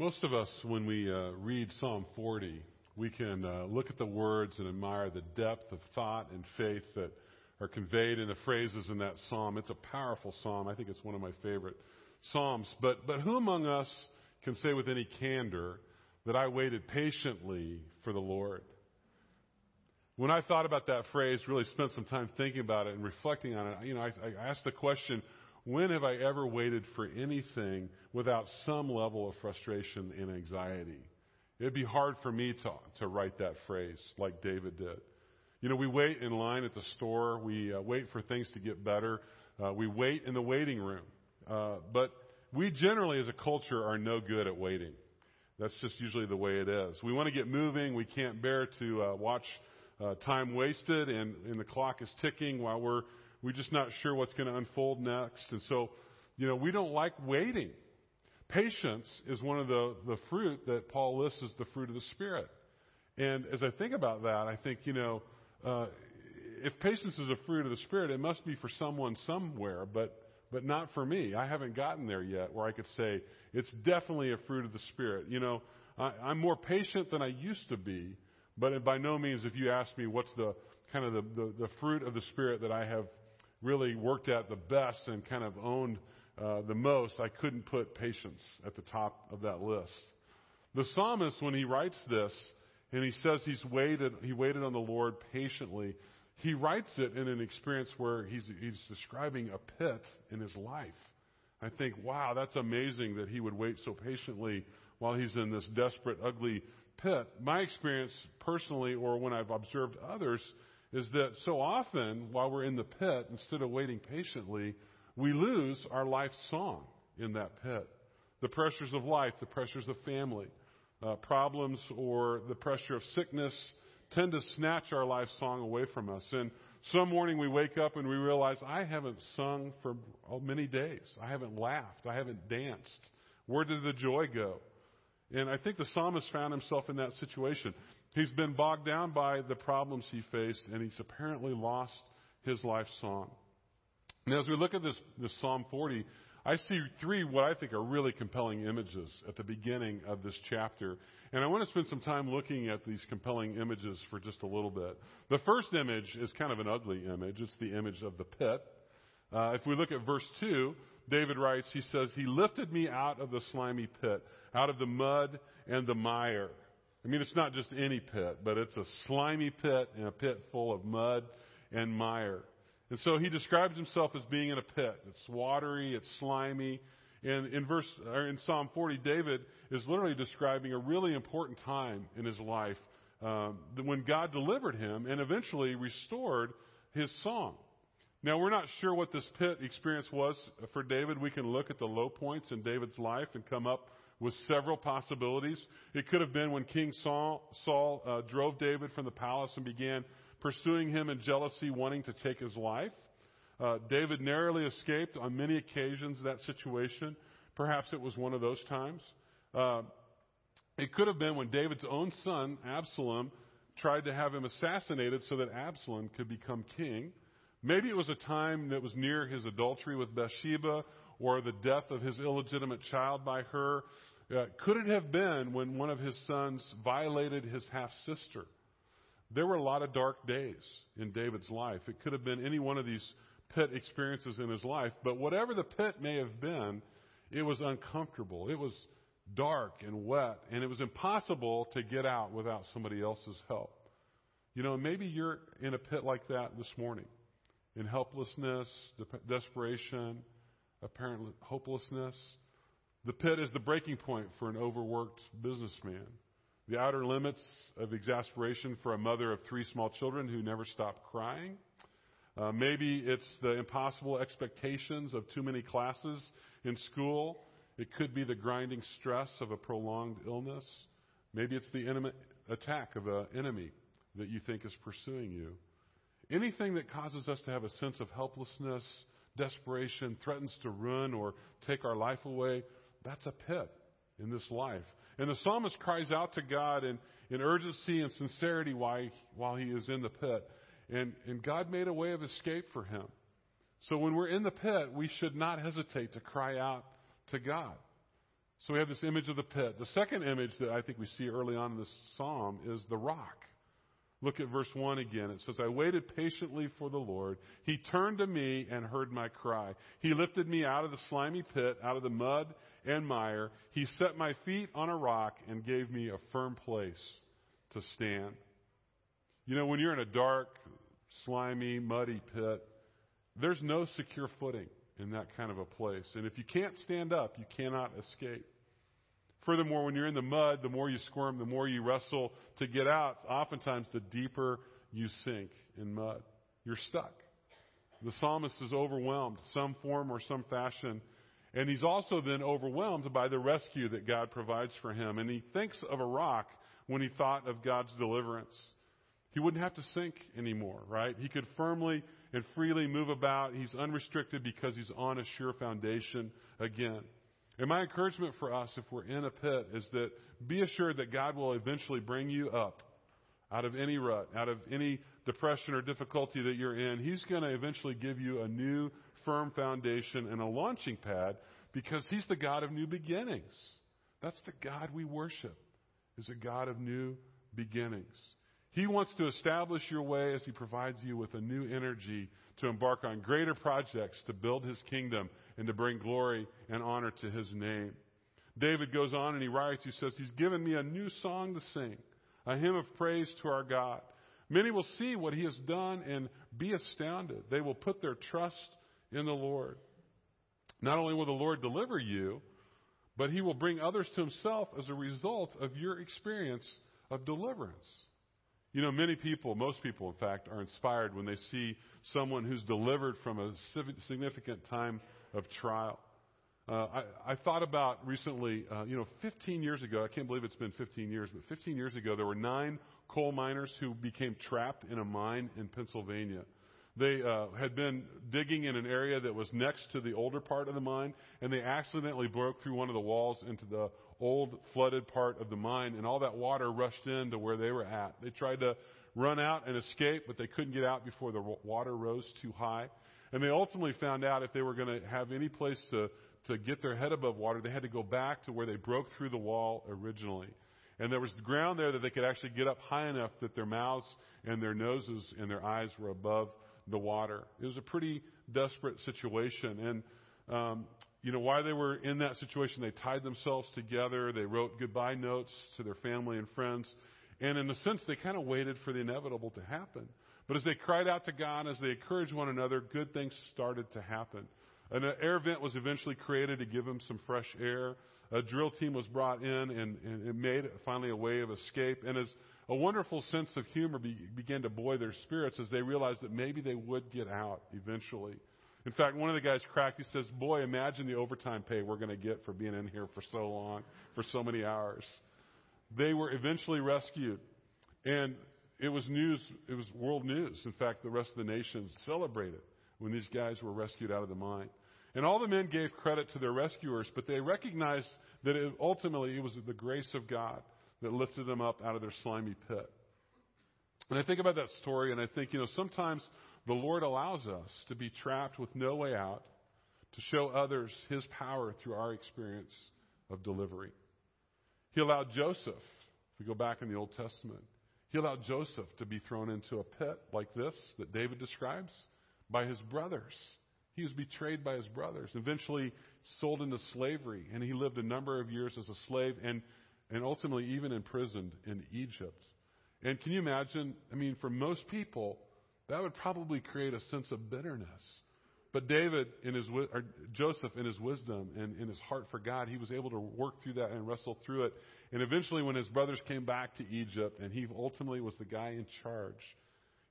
Most of us, when we uh, read Psalm 40, we can uh, look at the words and admire the depth of thought and faith that are conveyed in the phrases in that psalm. It's a powerful psalm. I think it's one of my favorite psalms. But, but who among us can say with any candor that I waited patiently for the Lord? When I thought about that phrase, really spent some time thinking about it and reflecting on it, you know, I, I asked the question, when have I ever waited for anything without some level of frustration and anxiety? It'd be hard for me to, to write that phrase like David did. You know, we wait in line at the store. We uh, wait for things to get better. Uh, we wait in the waiting room. Uh, but we generally, as a culture, are no good at waiting. That's just usually the way it is. We want to get moving. We can't bear to uh, watch uh, time wasted, and, and the clock is ticking while we're we're just not sure what's going to unfold next. And so, you know, we don't like waiting. Patience is one of the, the fruit that Paul lists as the fruit of the Spirit. And as I think about that, I think, you know, uh, if patience is a fruit of the Spirit, it must be for someone somewhere, but, but not for me. I haven't gotten there yet where I could say it's definitely a fruit of the Spirit. You know, I, I'm more patient than I used to be, but by no means, if you ask me what's the kind of the, the, the fruit of the Spirit that I have really worked at the best and kind of owned uh, the most, I couldn't put patience at the top of that list. The psalmist, when he writes this, and he says he's waited, he waited on the Lord patiently, he writes it in an experience where he's, he's describing a pit in his life. I think, wow, that's amazing that he would wait so patiently while he's in this desperate, ugly pit. My experience personally, or when I've observed others, is that so often while we're in the pit, instead of waiting patiently, we lose our life song in that pit. The pressures of life, the pressures of family, uh, problems, or the pressure of sickness tend to snatch our life song away from us. And some morning we wake up and we realize, I haven't sung for many days. I haven't laughed. I haven't danced. Where did the joy go? And I think the psalmist found himself in that situation. He's been bogged down by the problems he faced, and he's apparently lost his life song. Now, as we look at this, this Psalm 40, I see three what I think are really compelling images at the beginning of this chapter. And I want to spend some time looking at these compelling images for just a little bit. The first image is kind of an ugly image. It's the image of the pit. Uh, if we look at verse 2, David writes, he says, He lifted me out of the slimy pit, out of the mud and the mire. I mean, it's not just any pit, but it's a slimy pit and a pit full of mud and mire. And so he describes himself as being in a pit. It's watery, it's slimy. And in verse, or in Psalm 40, David is literally describing a really important time in his life um, when God delivered him and eventually restored his song. Now, we're not sure what this pit experience was for David. We can look at the low points in David's life and come up with several possibilities. It could have been when King Saul, Saul uh, drove David from the palace and began pursuing him in jealousy, wanting to take his life. Uh, David narrowly escaped on many occasions that situation. Perhaps it was one of those times. Uh, it could have been when David's own son, Absalom, tried to have him assassinated so that Absalom could become king. Maybe it was a time that was near his adultery with Bathsheba or the death of his illegitimate child by her. Uh, could it have been when one of his sons violated his half sister? There were a lot of dark days in David's life. It could have been any one of these pit experiences in his life, but whatever the pit may have been, it was uncomfortable. It was dark and wet, and it was impossible to get out without somebody else's help. You know, maybe you're in a pit like that this morning, in helplessness, desperation, apparent hopelessness. The pit is the breaking point for an overworked businessman. The outer limits of exasperation for a mother of three small children who never stop crying. Uh, maybe it's the impossible expectations of too many classes in school. It could be the grinding stress of a prolonged illness. Maybe it's the enemy, attack of an enemy that you think is pursuing you. Anything that causes us to have a sense of helplessness, desperation, threatens to ruin or take our life away, that's a pit in this life. And the psalmist cries out to God in, in urgency and sincerity while, while he is in the pit. And, and God made a way of escape for him. So when we're in the pit, we should not hesitate to cry out to God. So we have this image of the pit. The second image that I think we see early on in this psalm is the rock. Look at verse 1 again. It says, I waited patiently for the Lord. He turned to me and heard my cry. He lifted me out of the slimy pit, out of the mud and mire. He set my feet on a rock and gave me a firm place to stand. You know, when you're in a dark, slimy, muddy pit, there's no secure footing in that kind of a place. And if you can't stand up, you cannot escape. Furthermore, when you're in the mud, the more you squirm, the more you wrestle to get out, oftentimes the deeper you sink in mud. You're stuck. The psalmist is overwhelmed, some form or some fashion. And he's also then overwhelmed by the rescue that God provides for him. And he thinks of a rock when he thought of God's deliverance. He wouldn't have to sink anymore, right? He could firmly and freely move about. He's unrestricted because he's on a sure foundation again. And my encouragement for us, if we're in a pit, is that be assured that God will eventually bring you up out of any rut, out of any depression or difficulty that you're in. He's going to eventually give you a new, firm foundation and a launching pad because He's the God of new beginnings. That's the God we worship, is a God of new beginnings. He wants to establish your way as He provides you with a new energy to embark on greater projects to build His kingdom and to bring glory and honor to His name. David goes on and he writes, he says, He's given me a new song to sing, a hymn of praise to our God. Many will see what He has done and be astounded. They will put their trust in the Lord. Not only will the Lord deliver you, but He will bring others to Himself as a result of your experience of deliverance. You know, many people, most people, in fact, are inspired when they see someone who's delivered from a significant time of trial. Uh, I, I thought about recently, uh, you know, 15 years ago, I can't believe it's been 15 years, but 15 years ago, there were nine coal miners who became trapped in a mine in Pennsylvania. They uh, had been digging in an area that was next to the older part of the mine, and they accidentally broke through one of the walls into the old flooded part of the mine, and all that water rushed into where they were at. They tried to run out and escape, but they couldn't get out before the water rose too high. And they ultimately found out if they were going to have any place to, to get their head above water, they had to go back to where they broke through the wall originally. And there was ground there that they could actually get up high enough that their mouths and their noses and their eyes were above the water. It was a pretty desperate situation. And um, you know, why they were in that situation, they tied themselves together. They wrote goodbye notes to their family and friends. And in a sense, they kind of waited for the inevitable to happen. But as they cried out to God, as they encouraged one another, good things started to happen. An air vent was eventually created to give them some fresh air. A drill team was brought in, and, and it made finally a way of escape. And as a wonderful sense of humor be, began to buoy their spirits as they realized that maybe they would get out eventually. In fact, one of the guys cracked. He says, Boy, imagine the overtime pay we're going to get for being in here for so long, for so many hours. They were eventually rescued. And it was news, it was world news. In fact, the rest of the nation celebrated when these guys were rescued out of the mine. And all the men gave credit to their rescuers, but they recognized that it, ultimately it was the grace of God that lifted them up out of their slimy pit. And I think about that story and I think, you know, sometimes the Lord allows us to be trapped with no way out to show others His power through our experience of delivery. He allowed Joseph, if we go back in the Old Testament, He allowed Joseph to be thrown into a pit like this that David describes by his brothers. He was betrayed by his brothers, eventually sold into slavery, and he lived a number of years as a slave and, and ultimately even imprisoned in Egypt. And can you imagine? I mean, for most people, that would probably create a sense of bitterness. But David, in his or Joseph, in his wisdom and in his heart for God, he was able to work through that and wrestle through it. And eventually, when his brothers came back to Egypt, and he ultimately was the guy in charge,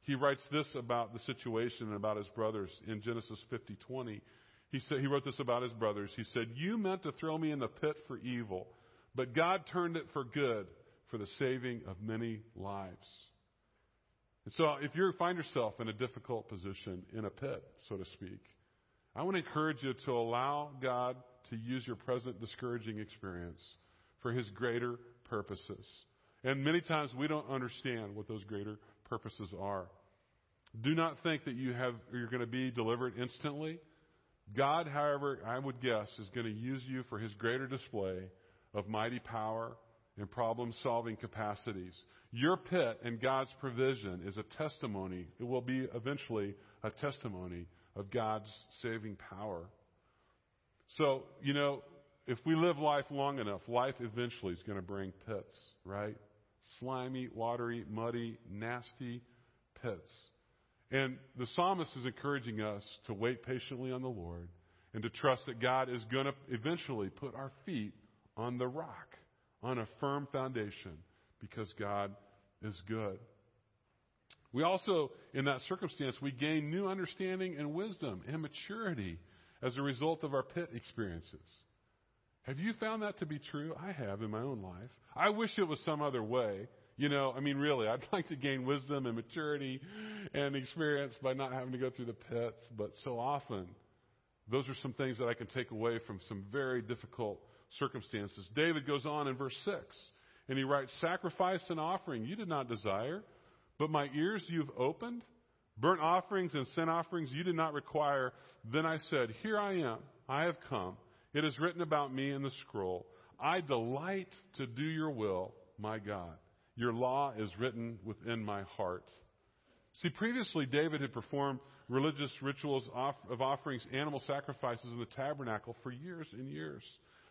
he writes this about the situation and about his brothers in Genesis 50:20. He said he wrote this about his brothers. He said, "You meant to throw me in the pit for evil, but God turned it for good, for the saving of many lives." And so if you find yourself in a difficult position, in a pit, so to speak, I want to encourage you to allow God to use your present discouraging experience for His greater purposes. And many times we don't understand what those greater purposes are. Do not think that you have, you're going to be delivered instantly. God, however, I would guess, is going to use you for his greater display of mighty power and problem solving capacities. Your pit and God's provision is a testimony. It will be eventually a testimony of God's saving power. So, you know, if we live life long enough, life eventually is going to bring pits, right? Slimy, watery, muddy, nasty pits. And the psalmist is encouraging us to wait patiently on the Lord and to trust that God is going to eventually put our feet on the rock, on a firm foundation, because God is good. We also, in that circumstance, we gain new understanding and wisdom and maturity as a result of our pit experiences. Have you found that to be true? I have in my own life. I wish it was some other way. You know, I mean, really, I'd like to gain wisdom and maturity and experience by not having to go through the pits, but so often, those are some things that I can take away from some very difficult circumstances. David goes on in verse 6, and he writes, Sacrifice and offering you did not desire, but my ears you've opened. Burnt offerings and sin offerings you did not require. Then I said, Here I am. I have come. It is written about me in the scroll. I delight to do your will, my God. Your law is written within my heart. See, previously David had performed religious rituals of offerings, animal sacrifices in the tabernacle for years and years.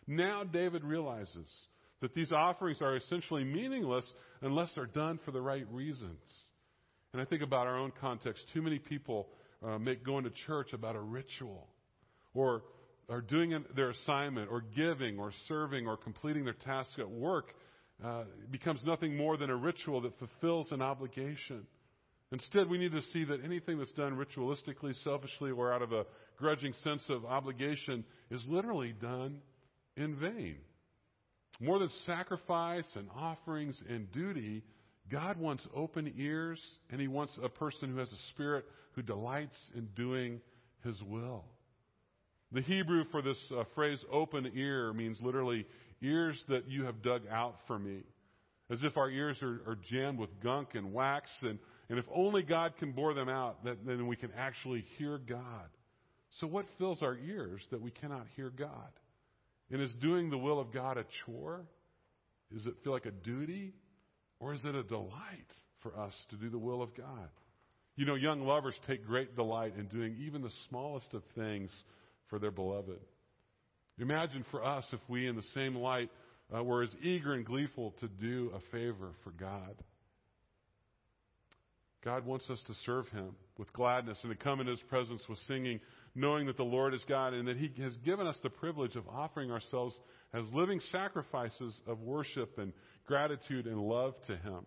Now David realizes that these offerings are essentially meaningless unless they're done for the right reasons. And I think about our own context. Too many people uh, make going to church about a ritual or are doing their assignment or giving or serving or completing their task at work uh, becomes nothing more than a ritual that fulfills an obligation. Instead, we need to see that anything that's done ritualistically, selfishly, or out of a grudging sense of obligation is literally done in vain. More than sacrifice and offerings and duty, God wants open ears, and He wants a person who has a spirit who delights in doing His will. The Hebrew for this uh, phrase, open ear, means literally ears that you have dug out for me. As if our ears are, are jammed with gunk and wax, and, and if only God can bore them out, that, then we can actually hear God. So, what fills our ears that we cannot hear God? And is doing the will of God a chore? Does it feel like a duty? Or is it a delight for us to do the will of God? You know, young lovers take great delight in doing even the smallest of things for their beloved. Imagine for us if we, in the same light, uh, were as eager and gleeful to do a favor for God. God wants us to serve Him with gladness and to come in His presence with singing, knowing that the Lord is God and that He has given us the privilege of offering ourselves as living sacrifices of worship and gratitude and love to Him.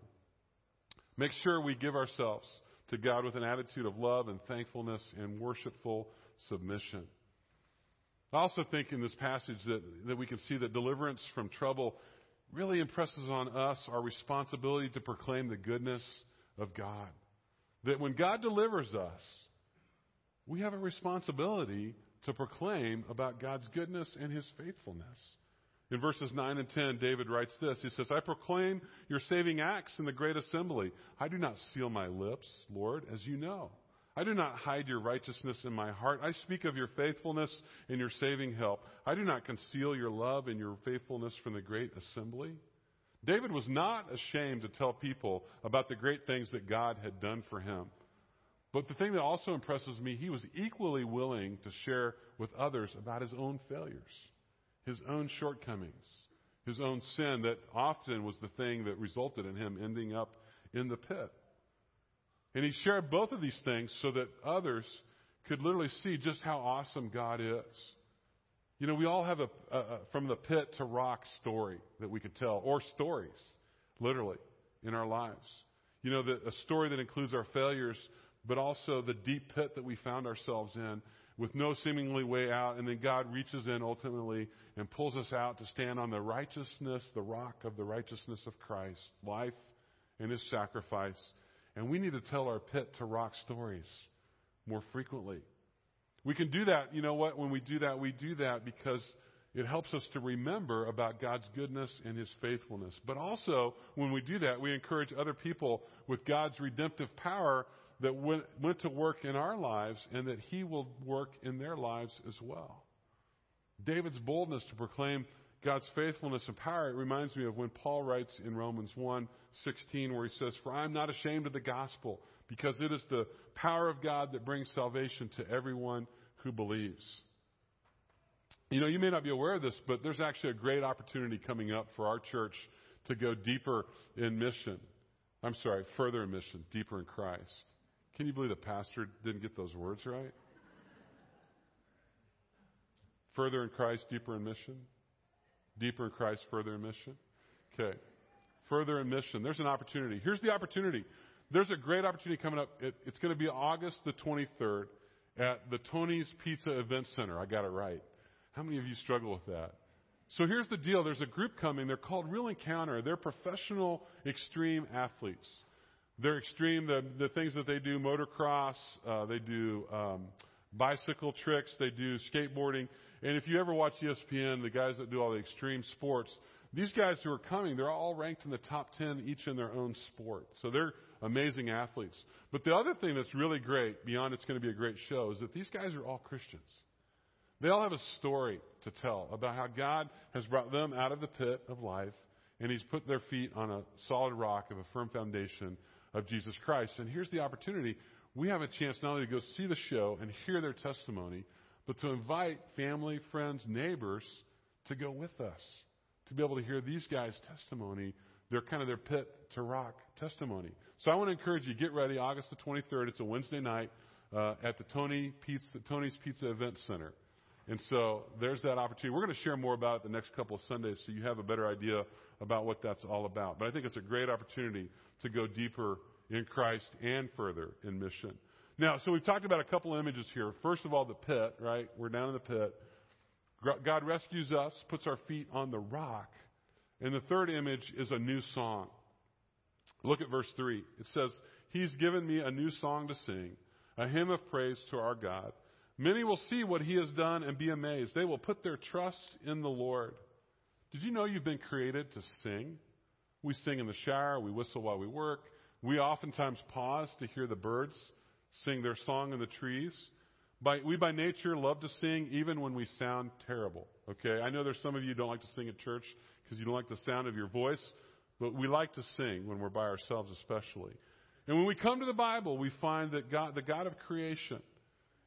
Make sure we give ourselves to God with an attitude of love and thankfulness and worshipful submission. I also think in this passage that, that we can see that deliverance from trouble really impresses on us our responsibility to proclaim the goodness of God. That when God delivers us, we have a responsibility to proclaim about God's goodness and His faithfulness. In verses 9 and 10, David writes this. He says, I proclaim your saving acts in the great assembly. I do not seal my lips, Lord, as you know. I do not hide your righteousness in my heart. I speak of your faithfulness and your saving help. I do not conceal your love and your faithfulness from the great assembly. David was not ashamed to tell people about the great things that God had done for him. But the thing that also impresses me, he was equally willing to share with others about his own failures, his own shortcomings, his own sin that often was the thing that resulted in him ending up in the pit. And he shared both of these things so that others could literally see just how awesome God is. You know, we all have a, a, a from the pit to rock story that we could tell, or stories, literally, in our lives. You know, the, a story that includes our failures, but also the deep pit that we found ourselves in with no seemingly way out, and then God reaches in ultimately and pulls us out to stand on the righteousness, the rock of the righteousness of Christ, life and his sacrifice and we need to tell our pit to rock stories more frequently. We can do that, you know what? When we do that, we do that because it helps us to remember about God's goodness and His faithfulness. But also, when we do that, we encourage other people with God's redemptive power that went, went to work in our lives and that he will work in their lives as well. David's boldness to proclaim God's faithfulness and power, it reminds me of when Paul writes in Romans 1 16, where he says, For I am not ashamed of the gospel, because it is the power of God that brings salvation to everyone who believes. You know, you may not be aware of this, but there's actually a great opportunity coming up for our church to go deeper in mission. I'm sorry, further in mission, deeper in Christ. Can you believe the pastor didn't get those words right? Further in Christ, deeper in mission? Deeper in Christ, further in mission? Okay. Further in mission. There's an opportunity. Here's the opportunity. There's a great opportunity coming up. It, it's going to be August the 23rd at the Tony's Pizza Event Center. I got it right. How many of you struggle with that? So here's the deal. There's a group coming. They're called Real Encounter. They're professional extreme athletes. They're extreme, the, the things that they do, motocross, uh, they do um, bicycle tricks, they do skateboarding. And if you ever watch ESPN, the guys that do all the extreme sports, these guys who are coming, they're all ranked in the top 10 each in their own sport. So they're amazing athletes. But the other thing that's really great, beyond it's going to be a great show, is that these guys are all Christians. They all have a story to tell about how God has brought them out of the pit of life and He's put their feet on a solid rock of a firm foundation of Jesus Christ. And here's the opportunity. We have a chance not only to go see the show and hear their testimony, but to invite family, friends, neighbors to go with us, to be able to hear these guys' testimony, They're kind of their pit to rock testimony. So I want to encourage you, get ready, August the 23rd. It's a Wednesday night uh, at the Tony Pizza, Tony's Pizza Event Center. And so there's that opportunity. We're going to share more about it the next couple of Sundays so you have a better idea about what that's all about. But I think it's a great opportunity to go deeper in Christ and further in mission. Now, so we've talked about a couple of images here. First of all, the pit, right? We're down in the pit. God rescues us, puts our feet on the rock. And the third image is a new song. Look at verse 3. It says, He's given me a new song to sing, a hymn of praise to our God. Many will see what he has done and be amazed. They will put their trust in the Lord. Did you know you've been created to sing? We sing in the shower, we whistle while we work. We oftentimes pause to hear the birds sing their song in the trees. By, we by nature love to sing even when we sound terrible. Okay? I know there's some of you don't like to sing at church because you don't like the sound of your voice, but we like to sing when we're by ourselves especially. And when we come to the Bible, we find that God, the God of creation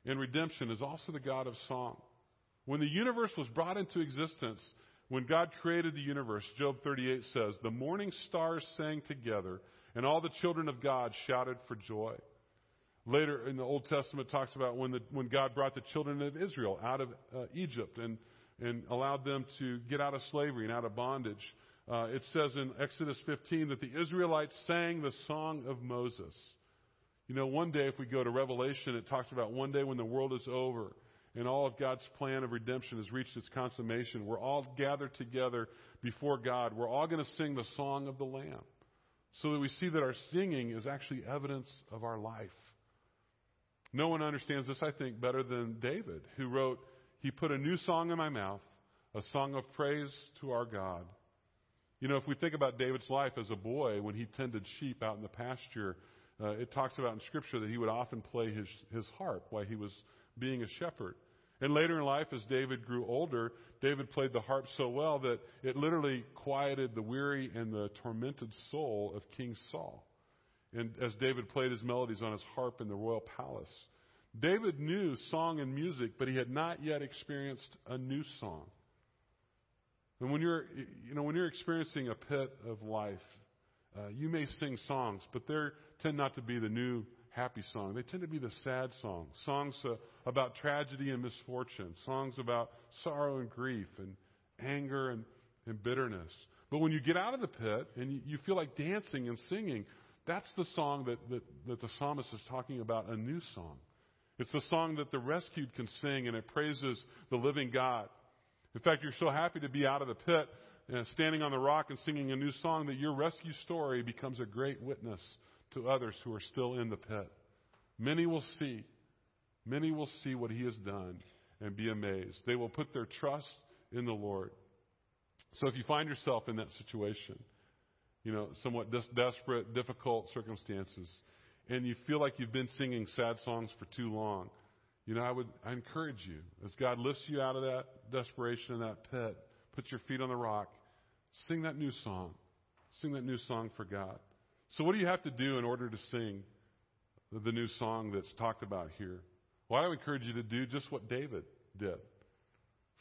and redemption is also the God of song. When the universe was brought into existence, when God created the universe, Job 38 says, the morning stars sang together and all the children of God shouted for joy. Later in the Old Testament talks about when, the, when God brought the children of Israel out of uh, Egypt and, and allowed them to get out of slavery and out of bondage. Uh, it says in Exodus 15 that the Israelites sang the song of Moses. You know, one day if we go to Revelation, it talks about one day when the world is over and all of God's plan of redemption has reached its consummation. We're all gathered together before God. We're all going to sing the song of the Lamb so that we see that our singing is actually evidence of our life. No one understands this, I think, better than David, who wrote, He put a new song in my mouth, a song of praise to our God. You know, if we think about David's life as a boy when he tended sheep out in the pasture, uh, it talks about in Scripture that he would often play his, his harp while he was being a shepherd. And later in life, as David grew older, David played the harp so well that it literally quieted the weary and the tormented soul of King Saul and as David played his melodies on his harp in the royal palace. David knew song and music, but he had not yet experienced a new song. And when you're, you know, when you're experiencing a pit of life, uh, you may sing songs, but they tend not to be the new happy song. They tend to be the sad songs, songs uh, about tragedy and misfortune, songs about sorrow and grief and anger and, and bitterness. But when you get out of the pit and you, you feel like dancing and singing, that's the song that, that, that the psalmist is talking about, a new song. It's the song that the rescued can sing, and it praises the living God. In fact, you're so happy to be out of the pit, uh, standing on the rock and singing a new song, that your rescue story becomes a great witness to others who are still in the pit. Many will see. Many will see what he has done and be amazed. They will put their trust in the Lord. So if you find yourself in that situation, you know, somewhat des- desperate, difficult circumstances. and you feel like you've been singing sad songs for too long, you know, I would I encourage you as God lifts you out of that desperation and that pit, put your feet on the rock, sing that new song. Sing that new song for God. So what do you have to do in order to sing the new song that's talked about here? Well, I would encourage you to do just what David did.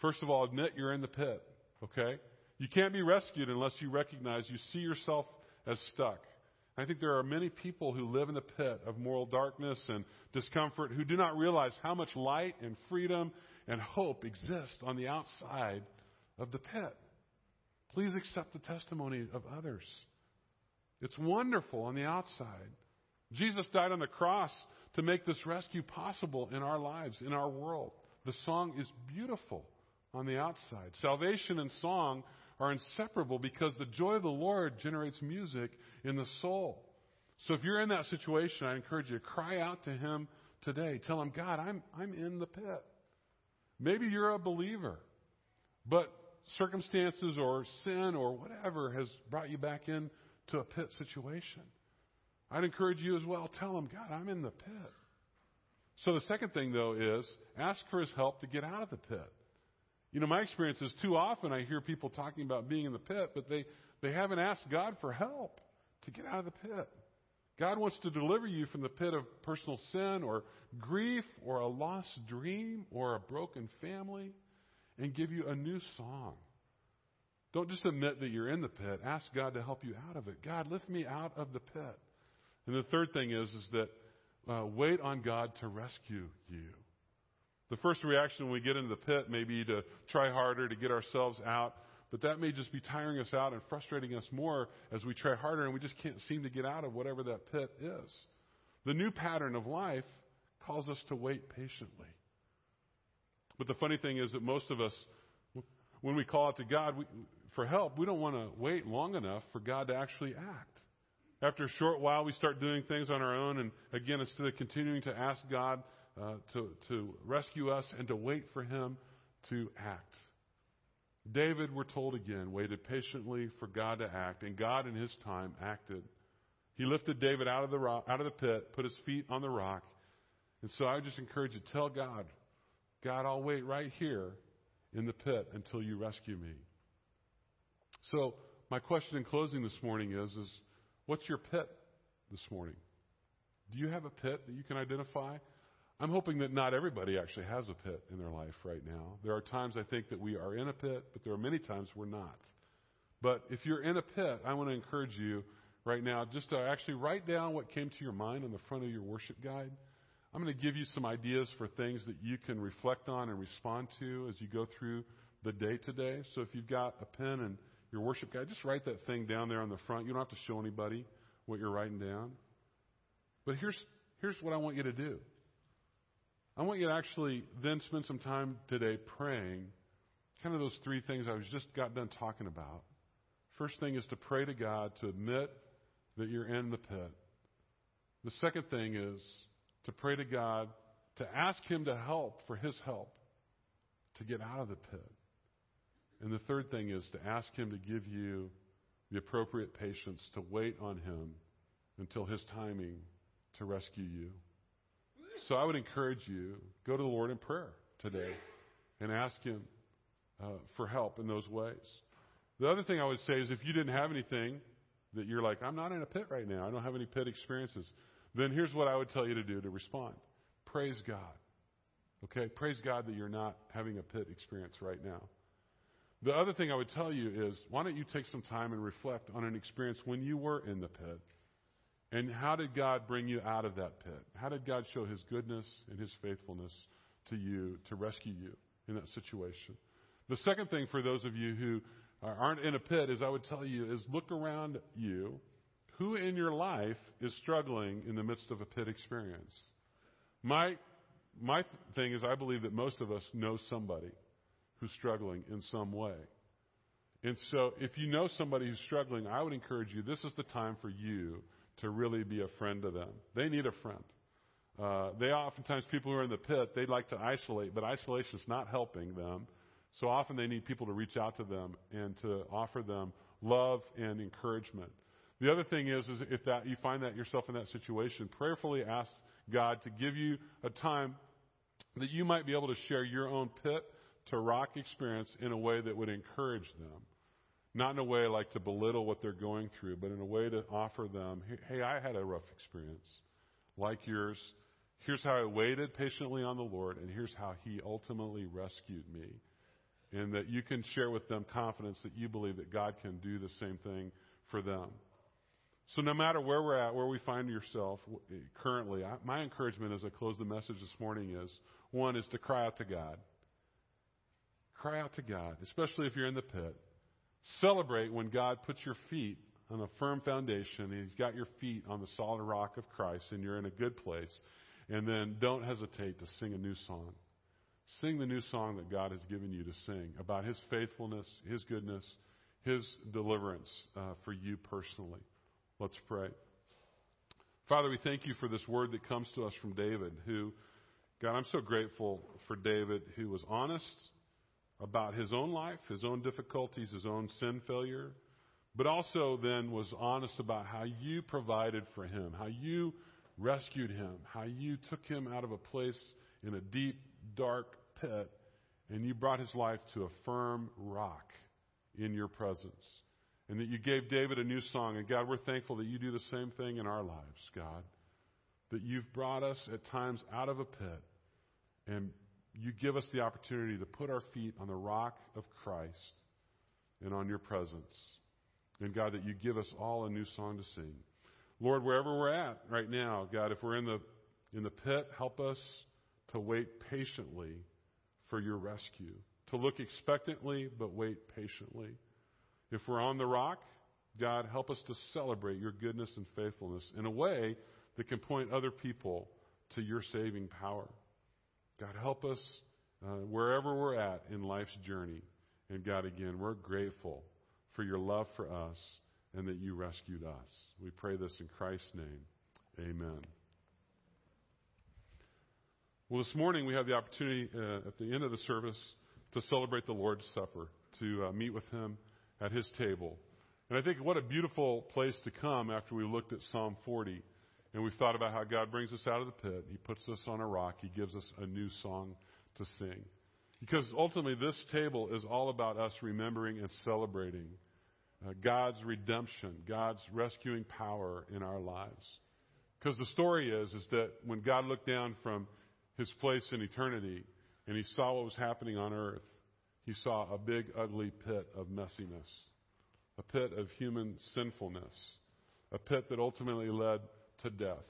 First of all, admit you're in the pit, okay? You can't be rescued unless you recognize you see yourself as stuck. I think there are many people who live in the pit of moral darkness and discomfort who do not realize how much light and freedom and hope exist on the outside of the pit. Please accept the testimony of others. It's wonderful on the outside. Jesus died on the cross to make this rescue possible in our lives, in our world. The song is beautiful on the outside. Salvation and song are inseparable because the joy of the Lord generates music in the soul. So if you're in that situation, I encourage you to cry out to Him today. Tell Him, God, I'm, I'm in the pit. Maybe you're a believer, but circumstances or sin or whatever has brought you back into a pit situation. I'd encourage you as well. Tell him, God, I'm in the pit. So the second thing, though, is ask for his help to get out of the pit. You know, my experience is too often I hear people talking about being in the pit, but they, they haven't asked God for help to get out of the pit. God wants to deliver you from the pit of personal sin or grief or a lost dream or a broken family and give you a new song. Don't just admit that you're in the pit. Ask God to help you out of it. God, lift me out of the pit. And the third thing is, is that uh, wait on God to rescue you. The first reaction when we get into the pit may be to try harder to get ourselves out, but that may just be tiring us out and frustrating us more as we try harder and we just can't seem to get out of whatever that pit is. The new pattern of life calls us to wait patiently. But the funny thing is that most of us, when we call out to God for help, we don't want to wait long enough for God to actually act. After a short while, we start doing things on our own, and again, instead of continuing to ask God uh, to, to rescue us and to wait for Him to act. David, we're told again, waited patiently for God to act, and God, in His time, acted. He lifted David out of the rock, out of the pit, put his feet on the rock, and so I just encourage you, tell God, God, I'll wait right here in the pit until you rescue me. So, my question in closing this morning is, is what's your pit this morning? Do you have a pit that you can identify? I'm hoping that not everybody actually has a pit in their life right now. There are times I think that we are in a pit, but there are many times we're not. But if you're in a pit, I want to encourage you right now just to actually write down what came to your mind on the front of your worship guide. I'm going to give you some ideas for things that you can reflect on and respond to as you go through the day today. So if you've got a pen and your worship guide, just write that thing down there on the front. You don't have to show anybody what you're writing down. But here's, here's what I want you to do. I want you to actually then spend some time today praying kind of those three things I was just got done talking about. First thing is to pray to God to admit that you're in the pit. The second thing is to pray to God, to ask Him to help for His help to get out of the pit. And the third thing is to ask Him to give you the appropriate patience to wait on Him until His timing to rescue you. So I would encourage you, go to the Lord in prayer today and ask Him uh, for help in those ways. The other thing I would say is if you didn't have anything that you're like, I'm not in a pit right now, I don't have any pit experiences, then here's what I would tell you to do to respond praise God. Okay? Praise God that you're not having a pit experience right now. The other thing I would tell you is why don't you take some time and reflect on an experience when you were in the pit? And how did God bring you out of that pit? How did God show His goodness and His faithfulness to you to rescue you in that situation? The second thing for those of you who aren't in a pit is I would tell you is look around you who in your life is struggling in the midst of a pit experience? My, my thing is, I believe that most of us know somebody who's struggling in some way. And so, if you know somebody who's struggling, I would encourage you this is the time for you to really be a friend to them. They need a friend. Uh, they oftentimes, people who are in the pit, they like to isolate, but isolation is not helping them. So often they need people to reach out to them and to offer them love and encouragement. The other thing is, is if that you find that yourself in that situation, prayerfully ask God to give you a time that you might be able to share your own pit to rock experience in a way that would encourage them. Not in a way like to belittle what they're going through, but in a way to offer them, hey, I had a rough experience like yours. Here's how I waited patiently on the Lord, and here's how He ultimately rescued me. And that you can share with them confidence that you believe that God can do the same thing for them. So no matter where we're at, where we find yourself currently, I, my encouragement as I close the message this morning is, one is to cry out to God. Cry out to God, especially if you're in the pit. Celebrate when God puts your feet on a firm foundation and He's got your feet on the solid rock of Christ and you're in a good place. And then don't hesitate to sing a new song. Sing the new song that God has given you to sing about His faithfulness, His goodness, His deliverance uh, for you personally. Let's pray. Father, we thank you for this word that comes to us from David, who, God, I'm so grateful for David, who was honest about his own life, his own difficulties, his own sin failure, but also then was honest about how you provided for him, how you rescued him, how you took him out of a place in a deep, dark pit, and you brought his life to a firm rock in your presence. And that you gave David a new song. And God, we're thankful that you do the same thing in our lives, God. That you've brought us at times out of a pit and you give us the opportunity to put our feet on the rock of Christ and on your presence. And God, that you give us all a new song to sing. Lord, wherever we're at right now, God, if we're in the, in the pit, help us to wait patiently for your rescue, to look expectantly but wait patiently. If we're on the rock, God, help us to celebrate your goodness and faithfulness in a way that can point other people to your saving power. God, help us uh, wherever we're at in life's journey. And God, again, we're grateful for your love for us and that you rescued us. We pray this in Christ's name. Amen. Well, this morning we have the opportunity uh, at the end of the service to celebrate the Lord's Supper, to uh, meet with Him at His table. And I think what a beautiful place to come after we looked at Psalm 40 and we've thought about how God brings us out of the pit. He puts us on a rock. He gives us a new song to sing. Because ultimately, this table is all about us remembering and celebrating uh, God's redemption, God's rescuing power in our lives. Because the story is, is that when God looked down from his place in eternity and he saw what was happening on earth, he saw a big, ugly pit of messiness, a pit of human sinfulness, a pit that ultimately led to death.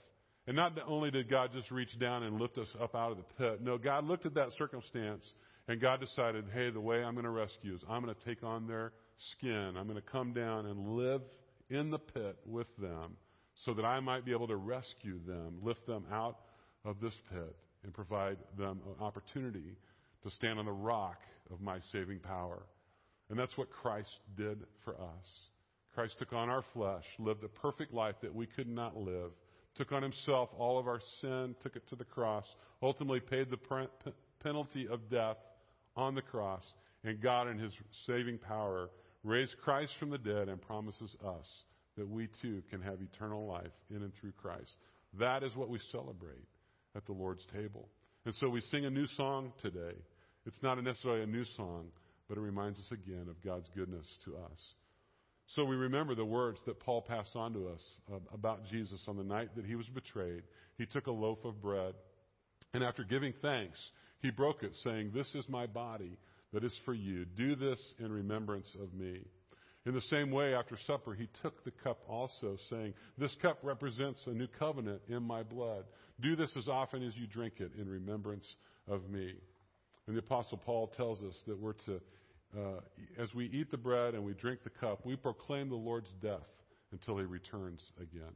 And not only did God just reach down and lift us up out of the pit, no, God looked at that circumstance and God decided, hey, the way I'm going to rescue is I'm going to take on their skin. I'm going to come down and live in the pit with them so that I might be able to rescue them, lift them out of this pit, and provide them an opportunity to stand on the rock of my saving power. And that's what Christ did for us. Christ took on our flesh, lived a perfect life that we could not live, took on himself all of our sin, took it to the cross, ultimately paid the penalty of death on the cross, and God, in his saving power, raised Christ from the dead and promises us that we too can have eternal life in and through Christ. That is what we celebrate at the Lord's table. And so we sing a new song today. It's not necessarily a new song, but it reminds us again of God's goodness to us. So we remember the words that Paul passed on to us uh, about Jesus on the night that he was betrayed. He took a loaf of bread, and after giving thanks, he broke it, saying, This is my body that is for you. Do this in remembrance of me. In the same way, after supper, he took the cup also, saying, This cup represents a new covenant in my blood. Do this as often as you drink it in remembrance of me. And the Apostle Paul tells us that we're to uh, as we eat the bread and we drink the cup, we proclaim the Lord's death until he returns again.